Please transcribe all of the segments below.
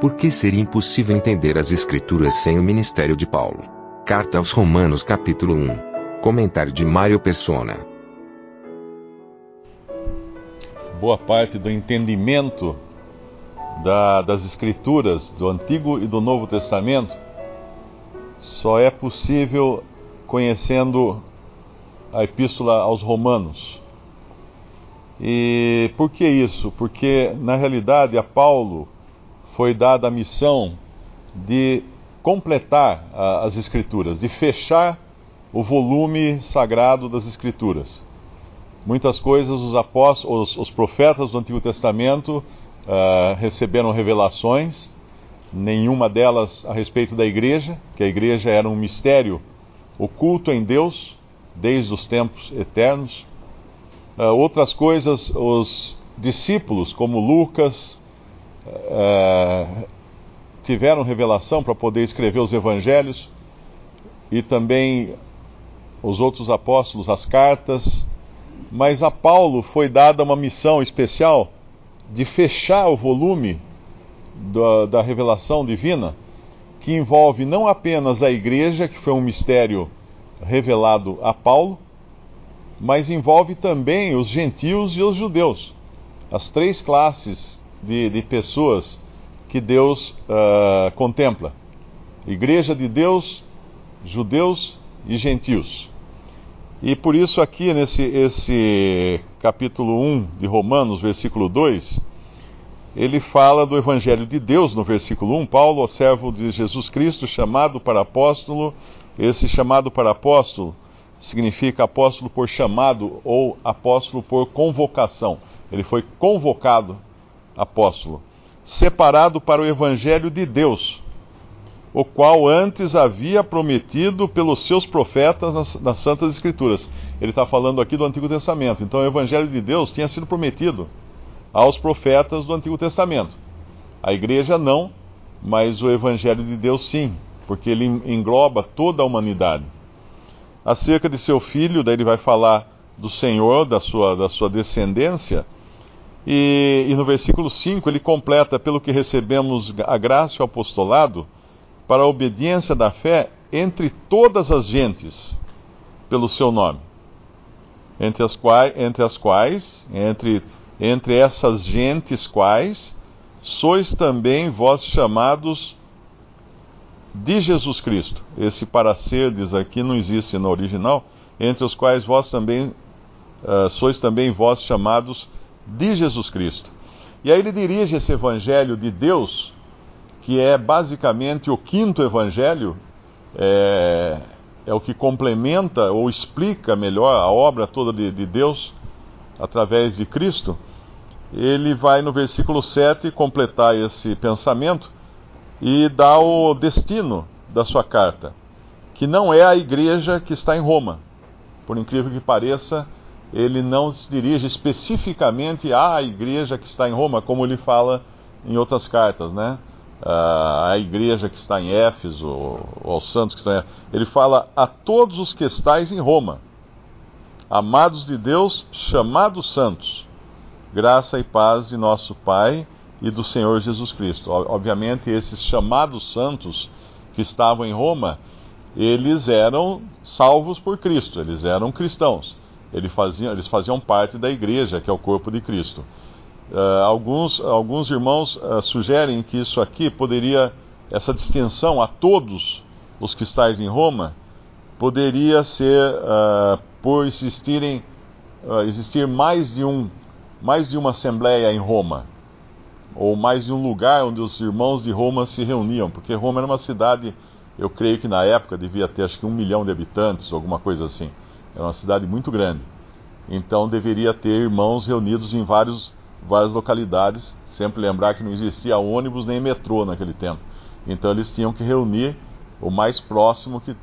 Por que seria impossível entender as escrituras sem o ministério de Paulo? Carta aos Romanos capítulo 1. Comentário de Mário Persona. boa parte do entendimento da- das Escrituras do Antigo e do Novo Testamento só é possível conhecendo a Epístola aos Romanos. E por que isso? Porque, na realidade, a Paulo foi dada a missão de completar as Escrituras, de fechar o volume sagrado das Escrituras. Muitas coisas os apóstolos, os, os profetas do Antigo Testamento ah, receberam revelações, nenhuma delas a respeito da igreja, que a igreja era um mistério oculto em Deus desde os tempos eternos. Ah, outras coisas, os discípulos, como Lucas, ah, tiveram revelação para poder escrever os evangelhos, e também os outros apóstolos, as cartas. Mas a Paulo foi dada uma missão especial de fechar o volume da, da revelação divina, que envolve não apenas a igreja, que foi um mistério revelado a Paulo, mas envolve também os gentios e os judeus, as três classes de, de pessoas que Deus ah, contempla: Igreja de Deus, judeus e gentios. E por isso aqui nesse esse capítulo 1 de Romanos, versículo 2, ele fala do evangelho de Deus no versículo 1, Paulo, servo de Jesus Cristo, chamado para apóstolo, esse chamado para apóstolo significa apóstolo por chamado ou apóstolo por convocação. Ele foi convocado apóstolo, separado para o evangelho de Deus, o qual antes havia prometido pelos seus profetas nas, nas Santas Escrituras. Ele está falando aqui do Antigo Testamento. Então, o Evangelho de Deus tinha sido prometido aos profetas do Antigo Testamento. A igreja não, mas o Evangelho de Deus sim, porque ele engloba toda a humanidade. Acerca de seu filho, daí ele vai falar do Senhor, da sua, da sua descendência. E, e no versículo 5 ele completa: pelo que recebemos a graça e o apostolado para a obediência da fé entre todas as gentes, pelo seu nome. Entre as quais, entre, as quais, entre, entre essas gentes quais, sois também vós chamados de Jesus Cristo. Esse para serdes aqui não existe no original, entre os quais vós também uh, sois também vós chamados de Jesus Cristo. E aí ele dirige esse evangelho de Deus que é basicamente o quinto evangelho, é, é, o que complementa ou explica melhor a obra toda de, de, Deus através de Cristo, ele vai no versículo 7 completar esse pensamento e dá o destino da sua carta, que não é a igreja que está em Roma. Por incrível que pareça, ele não se dirige especificamente à igreja que está em Roma, como ele fala em outras cartas, né? a igreja que está em Éfeso, ou aos santos que estão em Éfeso. Ele fala a todos os que estáis em Roma, amados de Deus, chamados santos, graça e paz de nosso Pai e do Senhor Jesus Cristo. Obviamente, esses chamados santos que estavam em Roma, eles eram salvos por Cristo, eles eram cristãos. Eles faziam, eles faziam parte da igreja, que é o corpo de Cristo. Uh, alguns, alguns irmãos uh, sugerem que isso aqui poderia, essa distinção a todos os que estáis em Roma, poderia ser uh, por existirem, existir mais de, um, mais de uma assembleia em Roma, ou mais de um lugar onde os irmãos de Roma se reuniam, porque Roma era uma cidade, eu creio que na época devia ter acho que um milhão de habitantes, alguma coisa assim. Era uma cidade muito grande. Então deveria ter irmãos reunidos em vários, várias localidades. Sempre lembrar que não existia ônibus nem metrô naquele tempo. Então eles tinham que reunir o mais próximo que,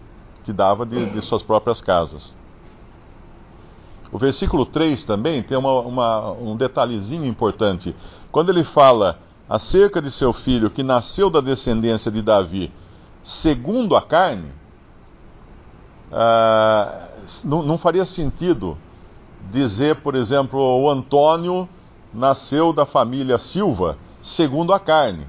que dava de, de suas próprias casas. O versículo 3 também tem uma, uma, um detalhezinho importante. Quando ele fala acerca de seu filho que nasceu da descendência de Davi, segundo a carne, ah, não, não faria sentido dizer, por exemplo, o Antônio nasceu da família Silva, segundo a carne,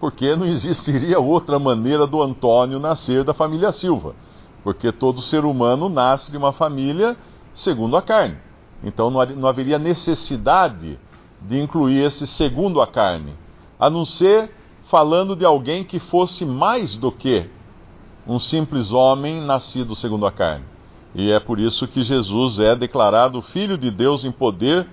porque não existiria outra maneira do Antônio nascer da família Silva, porque todo ser humano nasce de uma família segundo a carne. Então não haveria necessidade de incluir esse segundo a carne, a não ser falando de alguém que fosse mais do que um simples homem nascido segundo a carne. E é por isso que Jesus é declarado Filho de Deus em poder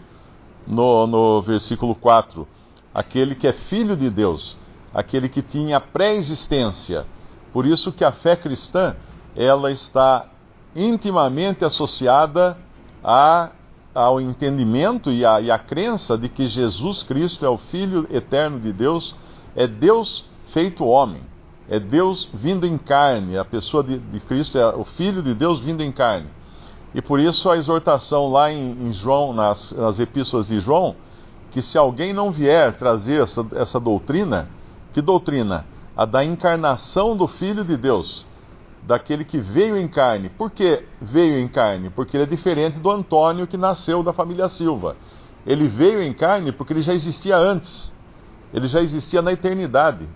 no, no versículo 4. Aquele que é Filho de Deus, aquele que tinha pré-existência. Por isso que a fé cristã, ela está intimamente associada a, ao entendimento e e à crença de que Jesus Cristo é o Filho eterno de Deus, é Deus feito homem, é Deus vindo em carne, a pessoa de, de Cristo é o Filho de Deus vindo em carne. E por isso a exortação lá em, em João, nas, nas epístolas de João, que se alguém não vier trazer essa, essa doutrina, que doutrina? A da encarnação do Filho de Deus daquele que veio em carne. Por que veio em carne? Porque ele é diferente do Antônio que nasceu da família Silva. Ele veio em carne porque ele já existia antes. Ele já existia na eternidade,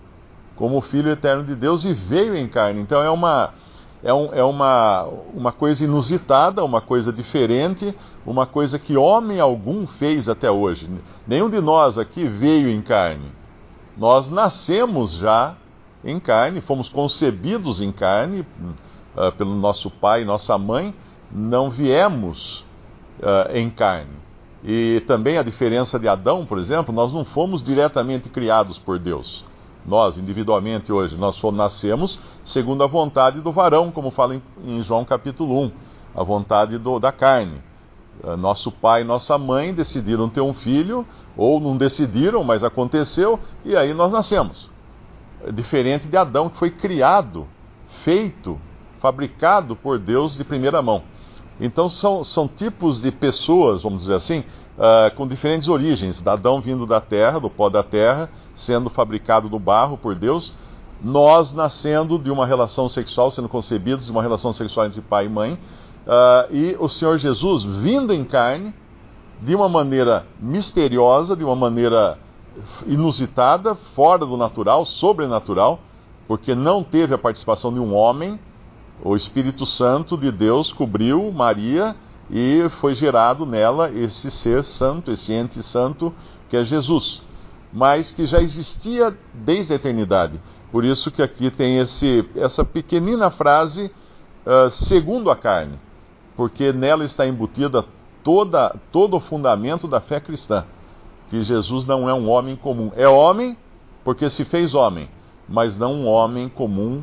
como Filho eterno de Deus e veio em carne. Então é uma é, um, é uma, uma coisa inusitada, uma coisa diferente, uma coisa que homem algum fez até hoje. Nenhum de nós aqui veio em carne. Nós nascemos já em carne, fomos concebidos em carne uh, pelo nosso pai e nossa mãe, não viemos uh, em carne. E também a diferença de Adão, por exemplo, nós não fomos diretamente criados por Deus. Nós, individualmente hoje, nós nascemos segundo a vontade do varão, como fala em, em João capítulo 1, a vontade do, da carne. Uh, nosso pai e nossa mãe decidiram ter um filho, ou não decidiram, mas aconteceu, e aí nós nascemos diferente de Adão, que foi criado, feito, fabricado por Deus de primeira mão. Então são, são tipos de pessoas, vamos dizer assim, uh, com diferentes origens. Adão vindo da terra, do pó da terra, sendo fabricado do barro por Deus. Nós nascendo de uma relação sexual, sendo concebidos de uma relação sexual entre pai e mãe. Uh, e o Senhor Jesus vindo em carne, de uma maneira misteriosa, de uma maneira inusitada, fora do natural, sobrenatural, porque não teve a participação de um homem, o Espírito Santo de Deus cobriu Maria e foi gerado nela esse ser santo, esse ente santo que é Jesus, mas que já existia desde a eternidade. Por isso que aqui tem esse, essa pequenina frase, uh, segundo a carne, porque nela está embutida toda, todo o fundamento da fé cristã que Jesus não é um homem comum. É homem porque se fez homem, mas não um homem comum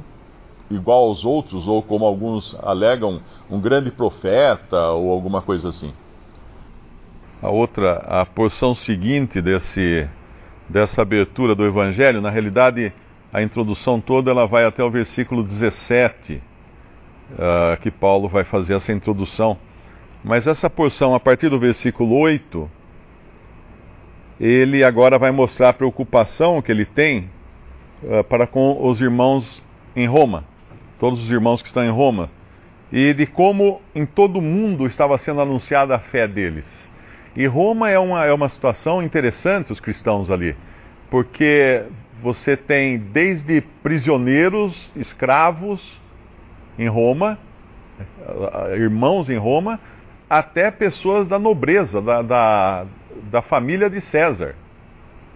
igual aos outros, ou como alguns alegam, um grande profeta ou alguma coisa assim. A outra, a porção seguinte desse, dessa abertura do Evangelho, na realidade, a introdução toda ela vai até o versículo 17, uh, ah, que Paulo vai fazer essa introdução. Mas essa porção, a partir do versículo 8, ele agora vai mostrar a preocupação que ele tem uh, para com os irmãos em Roma, todos os irmãos que estão em Roma, e de como em todo o mundo estava sendo anunciada a fé deles. E Roma é uma, é uma situação interessante, os cristãos ali, porque você tem desde prisioneiros, escravos em Roma, irmãos em Roma, até pessoas da nobreza, da, da, da família de César,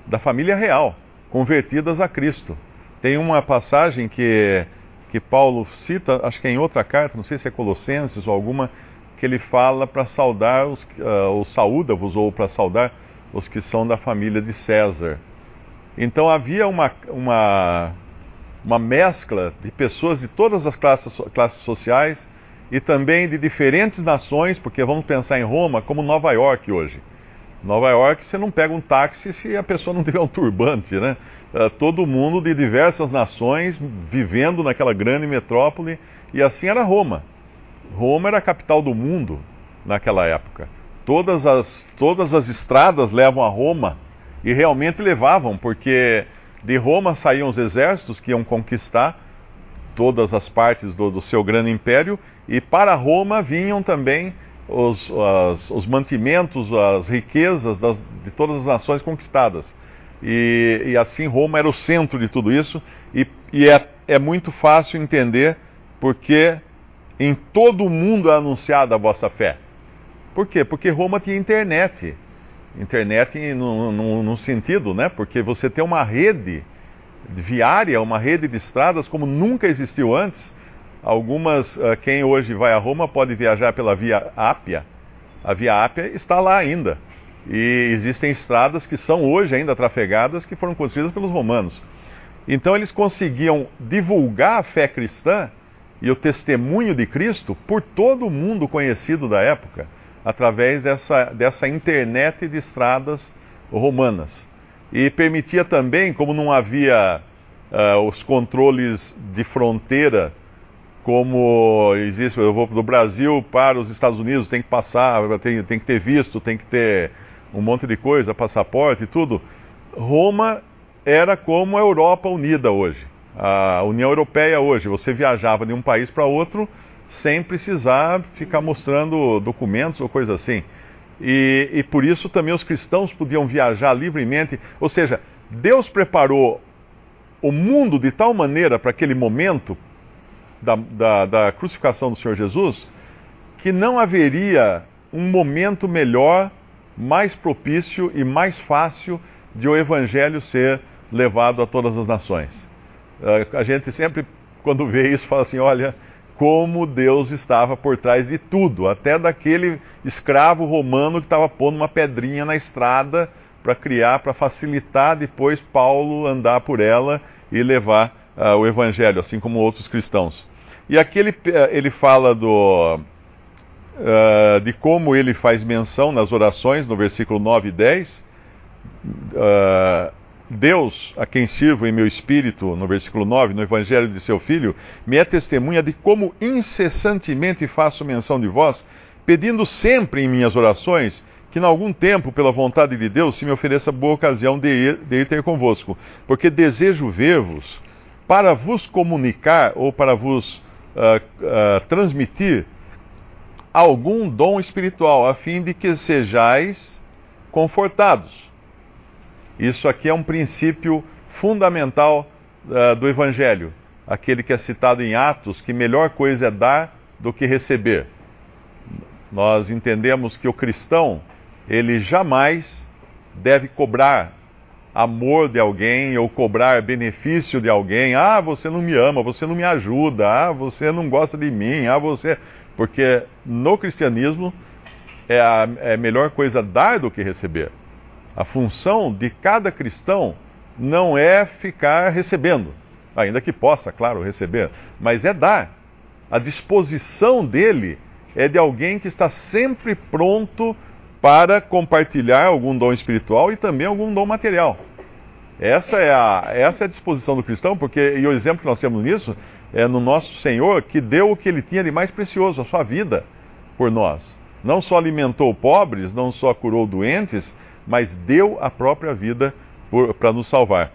da família real, convertidas a Cristo. Tem uma passagem que, que Paulo cita, acho que é em outra carta, não sei se é Colossenses ou alguma, que ele fala para saudar os, uh, ou saúda-vos, ou para saudar os que são da família de César. Então havia uma, uma, uma mescla de pessoas de todas as classes, classes sociais e também de diferentes nações, porque vamos pensar em Roma como Nova York hoje. Nova York, você não pega um táxi se a pessoa não tiver um turbante, né? Uh, todo mundo de diversas nações vivendo naquela grande metrópole, e assim era Roma. Roma era a capital do mundo naquela época. Todas as, todas as estradas levam a Roma, e realmente levavam, porque de Roma saíam os exércitos que iam conquistar todas as partes do, do seu grande império, e para Roma vinham também os, as, os mantimentos, as riquezas das, de todas as nações conquistadas. E, e, assim Roma era o centro de tudo isso, e, e é, é muito fácil entender porque em todo o mundo é anunciada a vossa fé. Por quê? Porque Roma tinha internet. Internet no sentido, né? Porque você tem uma rede viária, uma rede de estradas como nunca existiu antes. Algumas, uh, quem hoje vai a Roma pode viajar pela Via Ápia. A Via Ápia está lá ainda. E existem estradas que são hoje ainda trafegadas que foram construídas pelos romanos. Então eles conseguiam divulgar a fé cristã e o testemunho de Cristo por todo o mundo conhecido da época, através dessa, dessa internet de estradas romanas. E permitia também, como não havia uh, os controles de fronteira, como existe, eu vou do Brasil para os Estados Unidos, tem que passar, tem, tem que ter visto, tem que ter um monte de coisa, passaporte e tudo. Roma era como a Europa unida hoje, a União Europeia hoje. Você viajava de um país para outro sem precisar ficar mostrando documentos ou coisa assim. E, e por isso também os cristãos podiam viajar livremente. Ou seja, Deus preparou o mundo de tal maneira para aquele momento da, da, da, crucificação do Senhor Jesus que não haveria um momento melhor, mais propício e mais fácil de o Evangelho ser levado a todas as nações. Uh, a gente sempre, quando vê isso, fala assim: olha, como Deus estava por trás de tudo, até daquele escravo romano que estava pondo uma pedrinha na estrada para criar, para facilitar depois Paulo andar por ela e levar uh, o evangelho, assim como outros cristãos. E aqui ele, eh, ele fala do, uh, de como ele faz menção nas orações, no versículo 9 e 10. Uh, Deus, a quem sirvo em meu espírito, no versículo 9, no Evangelho de seu Filho, me é testemunha de como incessantemente faço menção de vós, pedindo sempre em minhas orações que, em algum tempo, pela vontade de Deus, se me ofereça boa ocasião de ir, de ir ter convosco, porque desejo ver-vos para vos comunicar ou para vos uh, uh, transmitir algum dom espiritual, a fim de que sejais confortados isso aqui é um princípio fundamental uh, do Evangelho, aquele que é citado em Atos, que melhor coisa é dar do que receber. Nós entendemos que o cristão, ele jamais deve cobrar amor de alguém ou cobrar benefício de alguém. Ah, você não me ama, você não me ajuda, ah, você não gosta de mim, ah, você. Porque no cristianismo é a é melhor coisa dar do que receber. A função de cada cristão não é ficar recebendo, ainda que possa, claro, receber, mas é dar. A disposição dele é de alguém que está sempre pronto para compartilhar algum dom espiritual e também algum dom material. Essa é a, essa é a disposição do cristão, porque e o exemplo que nós temos nisso é no nosso Senhor que deu o que ele tinha de mais precioso, a sua vida, por nós. Não só alimentou pobres, não só curou doentes, mas deu a própria vida para nos salvar.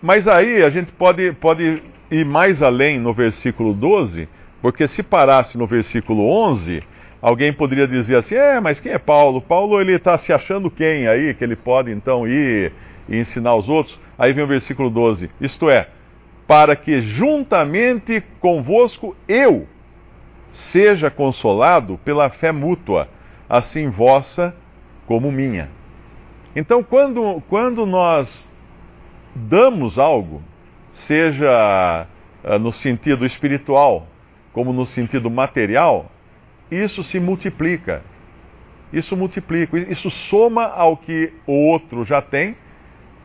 Mas aí a gente pode, pode ir mais além no versículo 12, porque se parasse no versículo 11, alguém poderia dizer assim: é, mas quem é Paulo? Paulo ele está se achando quem aí, que ele pode então ir e ensinar os outros? Aí vem o versículo 12: isto é, para que juntamente convosco eu seja consolado pela fé mútua, assim vossa como minha. Então, quando, quando nós damos algo, seja uh, no sentido espiritual como no sentido material, isso se multiplica. Isso multiplica, isso soma ao que o outro já tem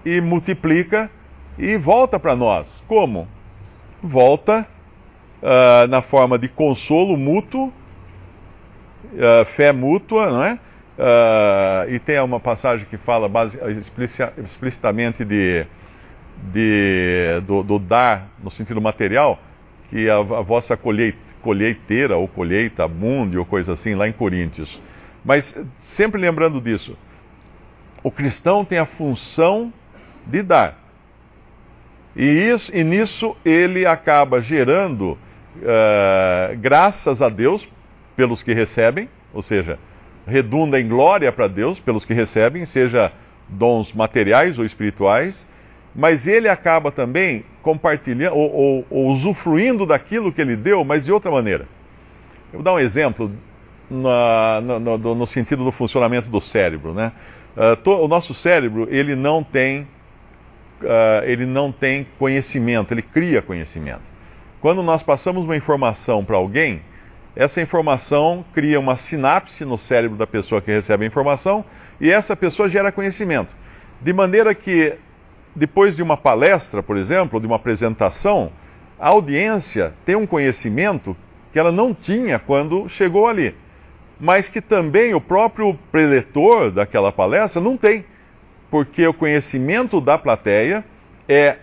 e multiplica e volta para nós. Como? Volta uh, na forma de consolo mútuo uh, fé mútua, não é? Uh, e tem uma passagem que fala base, explicitamente de, de do, do, dar no sentido material, que a, a vossa colheita, colheiteira ou colheita abunde ou coisa assim, lá em Coríntios. Mas sempre lembrando disso, o cristão tem a função de dar. E, isso, e nisso ele acaba gerando uh, graças a Deus pelos que recebem, ou seja, redunda em glória para Deus pelos que recebem, seja dons materiais ou espirituais, mas ele acaba também compartilhando ou, ou, ou usufruindo daquilo que ele deu, mas de outra maneira. Eu vou dar um exemplo na, no, no, no, sentido do funcionamento do cérebro, né? Uh, to, o nosso cérebro ele não tem uh, ele não tem conhecimento, ele cria conhecimento. Quando nós passamos uma informação para alguém, essa informação cria uma sinapse no cérebro da pessoa que recebe a informação e essa pessoa gera conhecimento. De maneira que, depois de uma palestra, por exemplo, de uma apresentação, a audiência tem um conhecimento que ela não tinha quando chegou ali, mas que também o próprio preletor daquela palestra não tem, porque o conhecimento da plateia é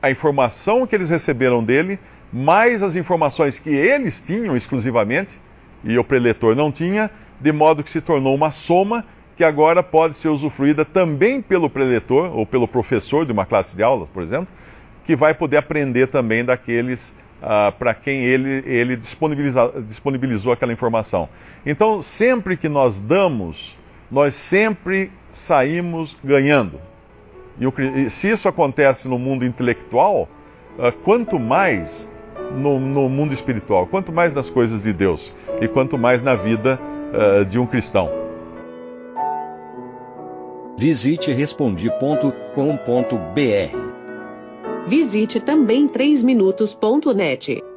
a informação que eles receberam dele mais as informações que eles tinham exclusivamente, e o preletor não tinha, de modo que se tornou uma soma que agora pode ser usufruída também pelo preletor ou pelo professor de uma classe de aula, por exemplo, que vai poder aprender também daqueles uh, para quem ele, ele disponibilizou aquela informação. Então, sempre que nós damos, nós sempre saímos ganhando. E, o, e se isso acontece no mundo intelectual, uh, quanto mais no, no, mundo espiritual, quanto mais nas coisas de Deus e quanto mais na vida uh, de um cristão. Visite respondi.com.br. Visite também 3minutos.net.